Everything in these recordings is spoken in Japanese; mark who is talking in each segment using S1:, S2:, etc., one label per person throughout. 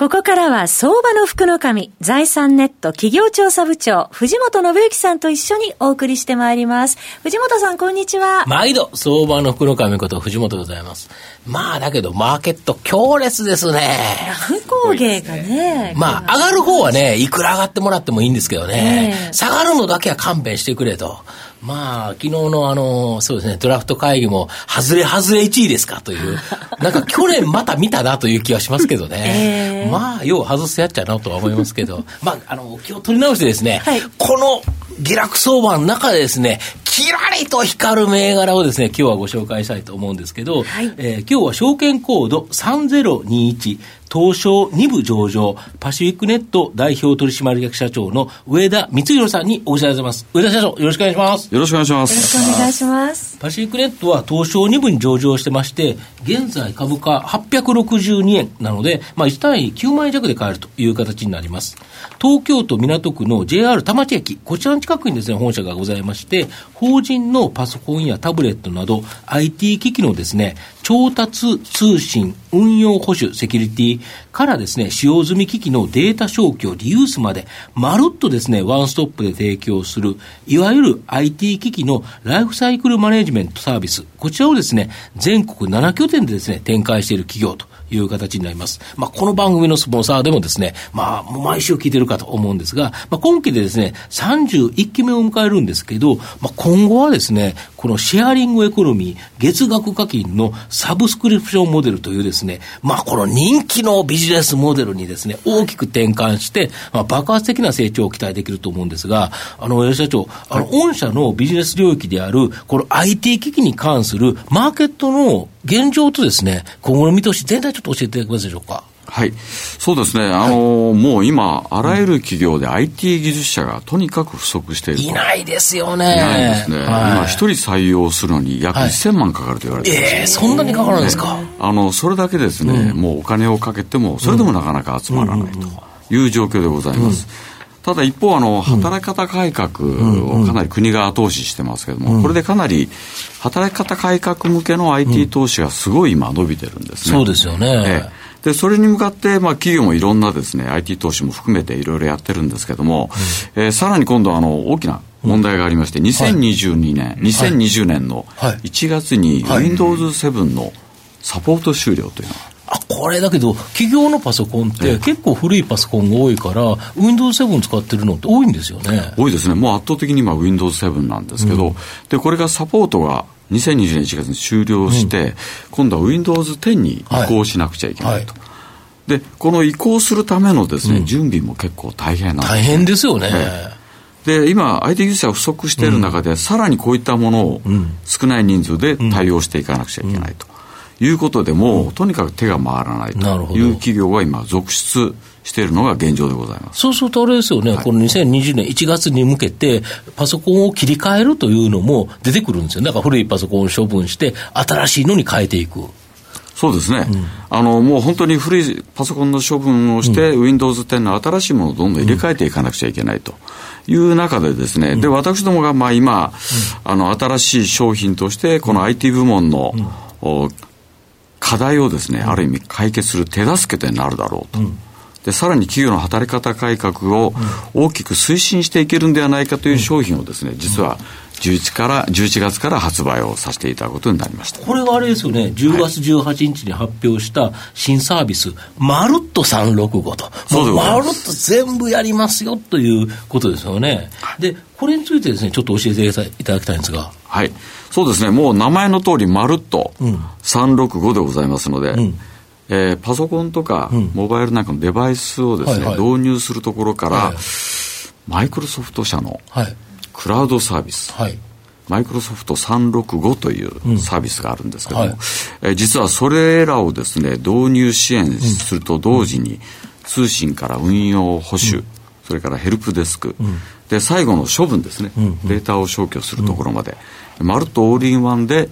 S1: ここからは相場の福の神、財産ネット企業調査部長、藤本信之さんと一緒にお送りしてまいります。藤本さん、こんにちは。
S2: 毎度、相場の福の神こと藤本でございます。まあ、だけど、マーケット強烈ですね。
S1: 乱高下がね。
S2: まあ、上がる方はね、いくら上がってもらってもいいんですけどね。えー、下がるのだけは勘弁してくれと。まあ、昨日のあの、そうですね、ドラフト会議も、外れ外れ1位ですかという、なんか去年また見たなという気はしますけどね。えー、まあ、よう外すやっちゃなとは思いますけど、まあ、あの、気を取り直してですね、はい、この下落相場の中でですね、キラリと光る銘柄をですね、今日はご紹介したいと思うんですけど、はい、えー、今日は証券コード3021、東証2部上場、パシフィックネット代表取締役社長の上田光弘さんにお越しいただきます。上田社長、よろしくお願いします。
S3: よろしくお願いします。
S1: よろしくお願いします。
S2: パシフィックネットは東証2部に上場してまして、現在株価862円なので、まあ1単位9万円弱で買えるという形になります。東京都港区の JR 田町駅、こちらの近くにですね、本社がございまして、法人のパソコンやタブレットなど IT 機器のですね、調達、通信、運用保守、セキュリティからですね、使用済み機器のデータ消去、リユースまで、まるっとですね、ワンストップで提供する、いわゆる IT 機器のライフサイクルマネジメントサービス、こちらをですね、全国7拠点でですね、展開している企業という形になります。まあ、この番組のスポンサーでもですね、まあ、毎週聞いてるかと思うんですが、まあ、今期でですね、31期目を迎えるんですけど、まあ、今後はですね、このシェアリングエコノミー、月額課金のサブスクリプションモデルというですね、まあ、この人気のビジネスモデルにですね、大きく転換して、まあ、爆発的な成長を期待できると思うんですが、あの、吉社長、あの、御社のビジネス領域である、この IT 機器に関するマーケットの現状とですね、今後の見通し、全体っと教えていただけますでしょうか。
S3: はい。そうですね。あの、はい、もう今、あらゆる企業で IT 技術者がとにかく不足している
S2: いないですよね。
S3: いないですね。はい、今、一人採用するのに約1000万かかると言われてます、
S2: はい、ええー、そんなにかかるんですか、
S3: あの、それだけですね、うん、もうお金をかけても、それでもなかなか集まらないという状況でございます。うんただ一方あの、働き方改革をかなり国が後押ししてますけども、うん、これでかなり働き方改革向けの IT 投資がすごい今伸びてるんです
S2: ね。そうですよね。え
S3: え、で、それに向かって、まあ、企業もいろんなですね、IT 投資も含めていろいろやってるんですけども、うん、えー、さらに今度あの、大きな問題がありまして、2022年、はい、2020年の1月に Windows 7のサポート終了というのが
S2: あこれだけど、企業のパソコンって結構古いパソコンが多いから、Windows 7使ってるのって多いんですよね。
S3: 多いですね。もう圧倒的に今 Windows 7なんですけど、うん、で、これがサポートが2020年1月に終了して、うん、今度は Windows 10に移行しなくちゃいけないと。はい。はい、で、この移行するためのですね、うん、準備も結構大変なんです、
S2: 大変ですよね。
S3: で今、IT 技術者不足している中で、さらにこういったものを少ない人数で対応していかなくちゃいけないと。いうことでも、うん、とにかく手が回らないと。いう企業が今、続出しているのが現状でございます。
S2: そうするとあれですよね、はい、この2020年1月に向けて、パソコンを切り替えるというのも出てくるんですよ、だから古いパソコンを処分して、新しいのに変えていく。
S3: そうですね、うん、あのもう本当に古いパソコンの処分をして、うん、Windows 10の新しいものをどんどん入れ替えていかなくちゃいけないと。いう中でですね、うん、で私どもがまあ今、あの新しい商品としてこの IT 部門の、課題をですね、ある意味解決する手助けとなるだろうと。でさらに企業の働き方改革を大きく推進していけるんではないかという商品をですね実は11から11月から発売をさせていただくことになりました。
S2: これはあれですよね、10月18日に発表した新サービス、まるっと365と、そうまるっと全部やりますよということですよね。で、これについてですね、ちょっと教えていただきたいんですが。
S3: はい。そうですね、もう名前の通り、まるっと365でございますので、うん、えー、パソコンとかモバイルなんかのデバイスをですね、はいはい、導入するところから、マイクロソフト社のクラウドサービス、はい、マイクロソフト365というサービスがあるんですけども、うんはい、えー、実はそれらをですね、導入支援すると同時に、通信から運用保守、うん、それからヘルプデスク、うん、で最後の処分ですね、うんうん、データを消去するところまで、まるっとオールインワンで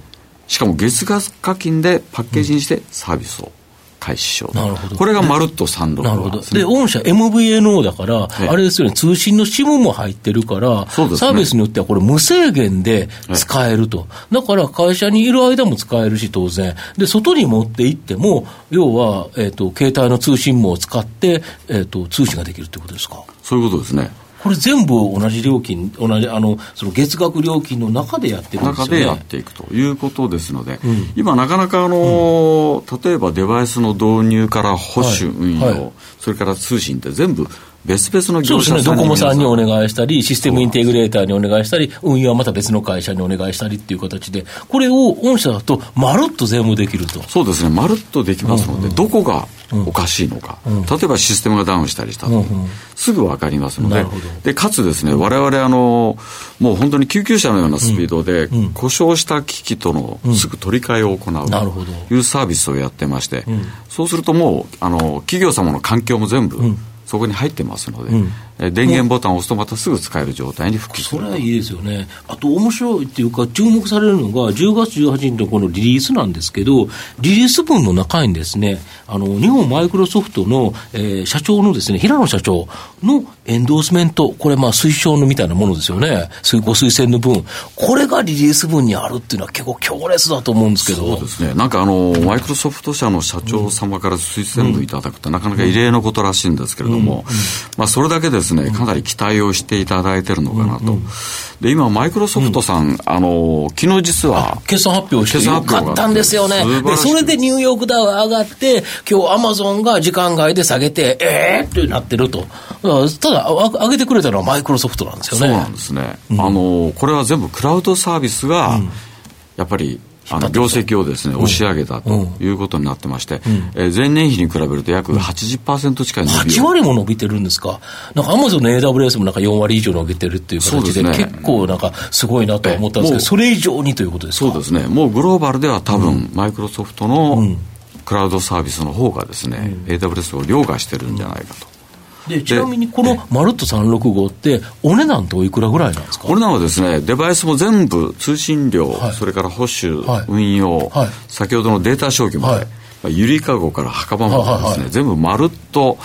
S3: しかも月額課金でパッケージにしてサービスを開始しようなるほど。これがまるっと36、
S2: ね、なるほど。で、御社 MVNO だから、あれですよね、通信の SIM も入ってるから、ね、サービスによってはこれ無制限で使えると。だから会社にいる間も使えるし、当然。で、外に持って行っても、要は、えっ、ー、と、携帯の通信網を使って、えっ、ー、と、通信ができるってことですか？
S3: そういうことですね。
S2: これ全部同じ料金、同じ、あの、その月額料金の中でやってるんですよね。中
S3: でやっていくということですので、うん、今なかなかあの、うん、例えばデバイスの導入から保守、運用、はい。はい、それから通信って全部別々の業者さんに、
S2: ね、ドコモさんにお願いしたり、システムインテグレーターにお願いしたり、運用はまた別の会社にお願いしたりっていう形で、これを御社だと、まるっと全部できると。
S3: そうですね、まるっとできますので、うんうん、どこがおかしいのか、うん、例えばシステムがダウンしたりしたと、うんうん、すぐ分かりますので、でかつですね、われわれ、もう本当に救急車のようなスピードで、故障した機器とのすぐ取り替えを行うというサービスをやってまして、そうするともう、あの企業様の環境も全部、そこに入ってますので、うん、電源ボタンを押すとまたすぐ使える状態に復帰す
S2: るそれはいいですよね。あと面白いっていうか、注目されるのが、10月18日のこのリリースなんですけど、リリース文の中にですね、あの、日本マイクロソフトの、えー、社長のですね、平野社長のエンドースメント、これまあ推奨のみたいなものですよね。ご推薦の文。これがリリース文にあるっていうのは結構強烈だと思うんですけど。
S3: そうですね。なんかあの、マイクロソフト社の社長様から推薦文いただくって、なかなか異例のことらしいんですけれども、まあそれだけですね、かなり期待をしていただいてるのかなと。で、今、マイクロソフトさん、あの、昨日実は、
S2: 決算発表してよかったんですよね。で、それでニューヨークダウ上がって、今日アマゾンが時間外で下げて、えー？ってなってると。ただ、上げてくれたのはマイクロソフトなんですよね。
S3: そうなんですね。うん、あの、これは全部クラウドサービスが、やっぱりあの業績をですね、押し上げたということになってまして、うん、え前年比に比べると約80%近い伸
S2: び8割も伸びてるんですか、なんかアマゾンの AWS もなんか4割以上伸びてるっていう形で、でね、結構なんかすごいなとは思ったんですけど、それ以上にということです
S3: か？そうですね、もうグローバルでは多分、マイクロソフトのクラウドサービスの方がですね、うん、AWS を凌駕してるんじゃないかと。
S2: でちなみにこのまるっと365って、お値段っておいくらぐらいなんですか？お
S3: 値段はですね、デバイスも全部、通信料、はい、それから保守、はい、運用、はい、先ほどのデータ消去まで、はい、ゆりかごから墓場までですね、全部まるっと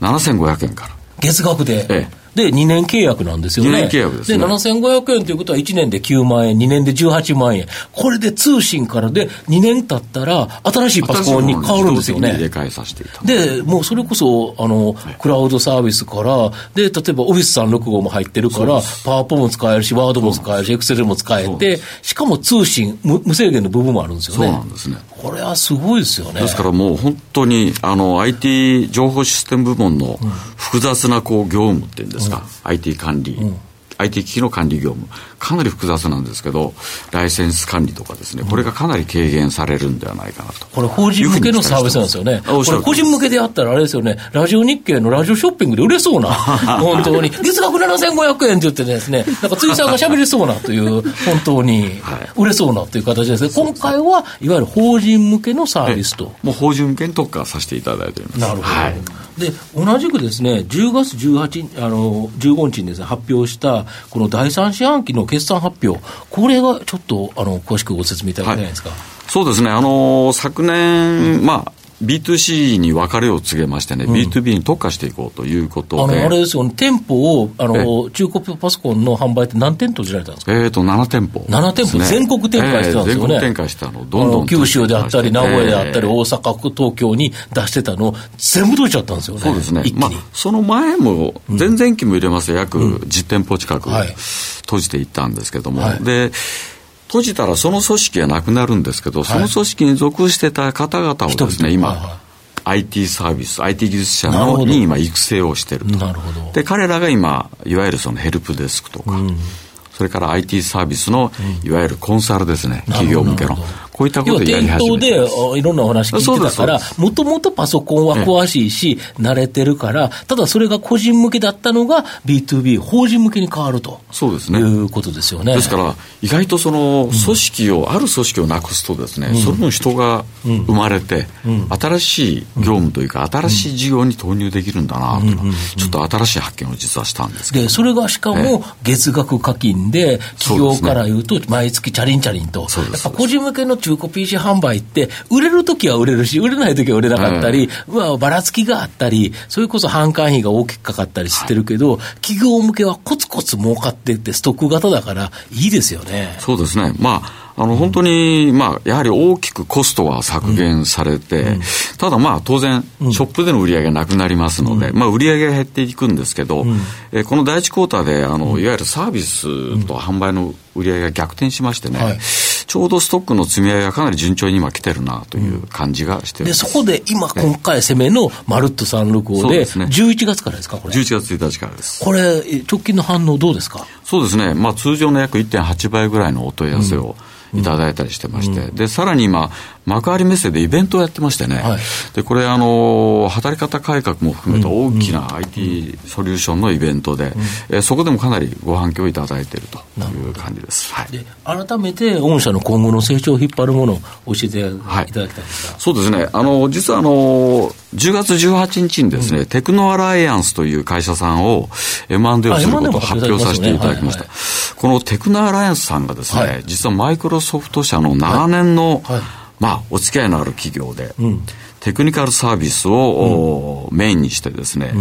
S3: 7500円から。
S2: 月額で、ええで、2年契約なんですよね。
S3: 2年契約ですね。
S2: で、7500円ということは1年で9万円、2年で18万円。これで通信からで2年経ったら、新しいパソコンに変わるんですよね。
S3: 入れ替えさせていた。
S2: で、もうそれこそ、あの、クラウドサービスから、で、例えばオフィス365も入ってるから、パワーポも使えるし、ワードも使えるし、エクセルも使えて、しかも通信無、無制限の部分もあるんですよね。
S3: そうなんですね。
S2: これはすごいですよね。
S3: ですからもう本当に、あの、IT 情報システム部門の複雑なこう業務っていうんですか、うん、IT 管理、うん、IT 機器の管理業務、かなり複雑なんですけど、ライセンス管理とかですね、これがかなり軽減されるんではないかなと。
S2: これ、法人向けのサービスなんですよね。これ、個人向けであったら、あれですよね、ラジオ日経のラジオショッピングで売れそうな、本当に、月額7500円って言ってですね、なんか、辻さんが喋りそうなという、本当に、売れそうなという形ですね。今回はいわゆる法人向けのサービスと。
S3: もう法人向けに特化させていただいております。
S2: なるほど。はいで同じくですね10月18あの15日にです、ね、発表したこの第三四半期の決算発表、これがちょっとあの詳しくご説明いただけないですか？はい、
S3: そうですねあの昨年、まあ B2C に別れを告げましてね、うん、B2B に特化していこうということで。
S2: あの、あれですよね、店舗を、あの、中古パソコンの販売って何店閉じられたんですか？
S3: えっ、ー、と、7店舗、
S2: ね。7店舗、全国展開してたんですよね。えー、全
S3: 国展開してたの、どんどん。
S2: 九州であったり、名古屋であったり、大阪、東京に出してたの、全部閉じちゃったんですよね。
S3: そうですね。まあ、その前も、前々期も入れますと、約10店舗近く閉じていったんですけども、はい、で、閉じたらその組織はなくなるんですけど、その組織に属してた方々をですね、今、IT サービス、IT 技術者のに今育成をしてると。なるほど。で、彼らが今、いわゆるそのヘルプデスクとか、うん、それから IT サービスの、いわゆるコンサルですね、企業向けの。こういったことでやり始め
S2: て店頭でいろんなお話聞いてたから、もともとパソコンは詳しいし、慣れてるから、ただそれが個人向けだったのが B2B、法人向けに変わると
S3: そうですね。
S2: いうことですよね。
S3: ですから、意外とその組織を、うん、ある組織をなくすとですね、うん、その分人が生まれて、うん、新しい業務というか、新しい事業に投入できるんだなというのは、ちょっと新しい発見を実はしたんです
S2: で、それがしかも月額課金で、企業から言うと、毎月チャリンチャリンと、やっぱ個人向けの中中古 PC 販売って、売れるときは売れるし、売れないときは売れなかったり、まあ、ばらつきがあったり、それこそ販管費が大きくかかったりしてるけど、企業向けはコツコツ儲かってって、ストック型だから、いいですよね。
S3: そうですね。まああの、本当に、まあ、やはり大きくコストは削減されて、うん、ただまあ、当然、ショップでの売り上げがなくなりますので、うん、まあ、売り上げが減っていくんですけど、この第一クォーターで、あの、いわゆるサービスと販売の売り上げが逆転しましてね、はい、ちょうどストックの積み上げがかなり順調に今来てるなという感じがして
S2: で、そこで今、今回攻めのまるっと365で、でね、11月からですか、これ？11
S3: 月1日からです。
S2: これ、直近の反応どうですか？
S3: そうですね、まあ、通常の約1.8倍ぐらいのお問い合わせを、いただいたりしてまして、うん、で、さらに今、幕張メッセでイベントをやってましてね、はい、で、これ、あの、働き方改革も含めた大きな IT ソリューションのイベントで、うん、えそこでもかなりご反響いただいているという感じです。はい、で
S2: 改めて、御社の今後の成長を引っ張るものを教えていただきたいですか、
S3: はい、そうですね、あの、実はあの、10月18日にですね、うん、テクノアライアンスという会社さんを M&A をすることを発表させていただきました。このテクノアライアンスさんがですね、はい、実はマイクロソフト社の長年の、はい、まあ、お付き合いのある企業で、うん、テクニカルサービスを、うん、メインにしてですね、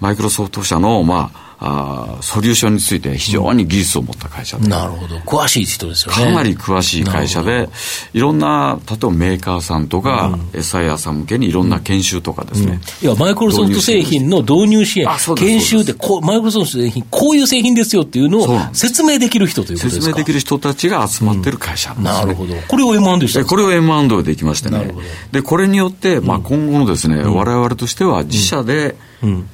S3: マイクロソフト社の、まあ、あソリューションについて非常に技術を持った会社で、
S2: なるほど。詳しい人ですよね。
S3: かなり詳しい会社でいろんな例えばメーカーさんとか、うん、SIR さん向けにいろんな研修とかですね、
S2: うん、いやマイクロソフト製品の導入支援。研修でこうマイクロソフト製品こういう製品ですよっていうのを説明できる人ということですか？
S3: 説明できる人たちが集まってる会社
S2: なね。うん、なるほど。これを M&A した
S3: これを M&A できましてね。でこれによって、まあ、今後のですね、我々としては自社で、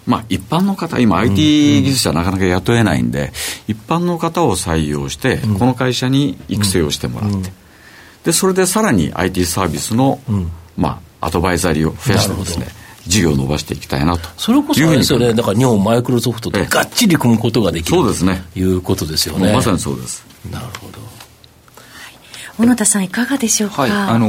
S3: まあ、一般の方、今、IT 技術者なかなか雇えないんで、一般の方を採用して、この会社に育成をしてもらって、でそれでさらに IT サービスの、まあ、アドバイザリーを増やしてですね、事業を伸ばしていきたいなと。
S2: それこそあれですよね、だから日本マイクロソフトとがっちり組むことができる、
S3: そうですね、
S2: いうことですよね。
S3: まさにそうです。
S2: なるほど。
S1: 小野田さんいかがでしょうか？
S4: はい、あの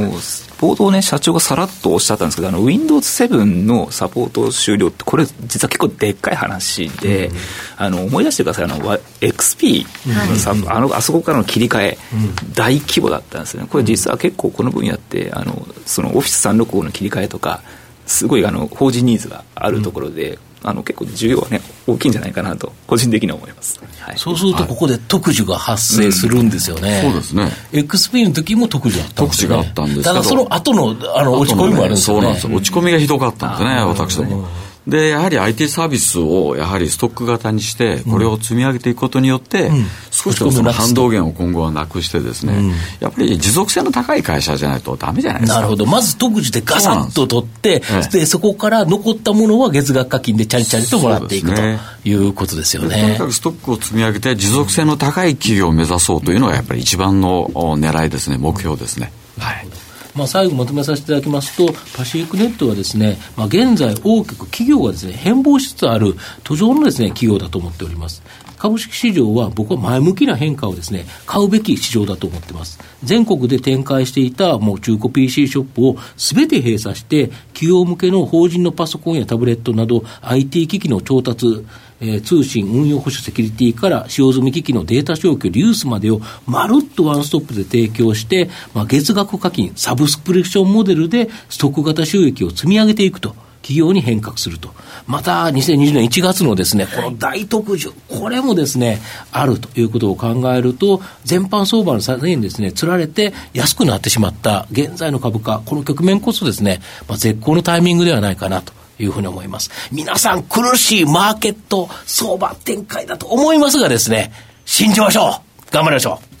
S4: 冒頭ね、社長がさらっとおっしゃったんですけど、あの、Windows7 のサポート終了って、これ、実は結構でっかい話で、うん、あの、思い出してください、あの、XP のサ、うん、あの、あそこからの切り替え、うん、大規模だったんですね。これ実は結構この分野って、あの、その、オフィス365の切り替えとか、すごい、あの、法人ニーズがあるところで、あの結構需要はね大きいんじゃないかなと個人的には思います、
S2: はい、そうするとここで特需が発生するんですよね、
S3: うん、そうですね。
S2: XP の時も特需あったんですよ、ね、
S3: 特需があったんですけ
S2: ど。ただその後のあの落ち込みもあるんですよね、
S3: そうなんです落ち込みがひどかったんですね私どもで、やはり IT サービスをやはりストック型にして、これを積み上げていくことによって、うん、少しでもその反動源を今後はなくしてですね、うん、やっぱり持続性の高い会社じゃないとだめじゃないですか。
S2: なるほど。まず特需でガサッと取って、そで、そこから残ったものは月額課金でチャリチャリともらっていくということですよね。とにか
S3: くストックを積み上げて持続性の高い企業を目指そうというのがやっぱり一番の狙いですね、目標ですね。はい。
S2: まあ、最後まとめさせていただきますと、パシフィックネットはですね、まあ、現在大きく企業がですね、変貌しつつある途上のですね、企業だと思っております。株式市場は僕は前向きな変化をですね、買うべき市場だと思ってます。全国で展開していたもう中古 PC ショップをすべて閉鎖して、企業向けの法人のパソコンやタブレットなど IT 機器の調達、え、通信、運用保守セキュリティから使用済み機器のデータ消去、リユースまでをまるっとワンストップで提供して、まあ、月額課金、サブスクリプションモデルでストック型収益を積み上げていくと。企業に変革すると。また、2020年1月のですね、この大特需、これもですね、あるということを考えると、全般相場の下げにですね、つられて安くなってしまった現在の株価、この局面こそですね、まあ、絶好のタイミングではないかなと。いうふうに思います。皆さん苦しいマーケット相場展開だと思いますがですね、信じましょう頑張りましょう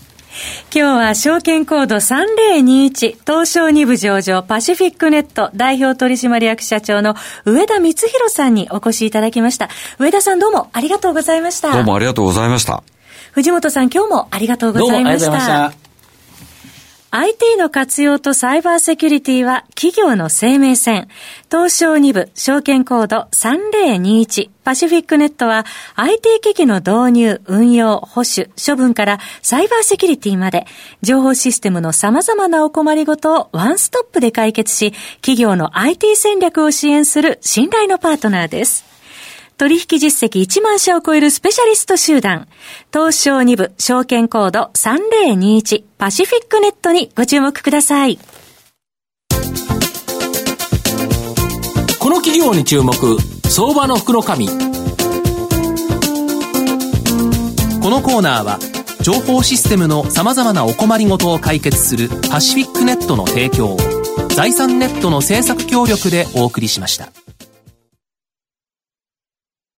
S1: 今日は証券コード3021東証2部上場パシフィックネット代表取締役社長の上田光弘さんにお越しいただきました。上田さんどうもありがとうございました。
S3: どうもありがとうございました。
S1: 藤本さん今日もありがとうございました。どうもありがとうございました。IT の活用とサイバーセキュリティは企業の生命線。東証2部証券コード3021パシフィックネットは IT 機器の導入、運用、保守、処分からサイバーセキュリティまで情報システムの様々なお困りごとをワンストップで解決し企業の IT 戦略を支援する信頼のパートナーです。取引実績1万社を超えるスペシャリスト集団、東証2部証券コード3021パシフィックネットにご注目ください。
S2: この企業に注目、相場の福の神。こ
S5: のコーナーは、情報システムの様々なお困りごとを解決するパシフィックネットの提供を、財産ネットの政策協力でお送りしました。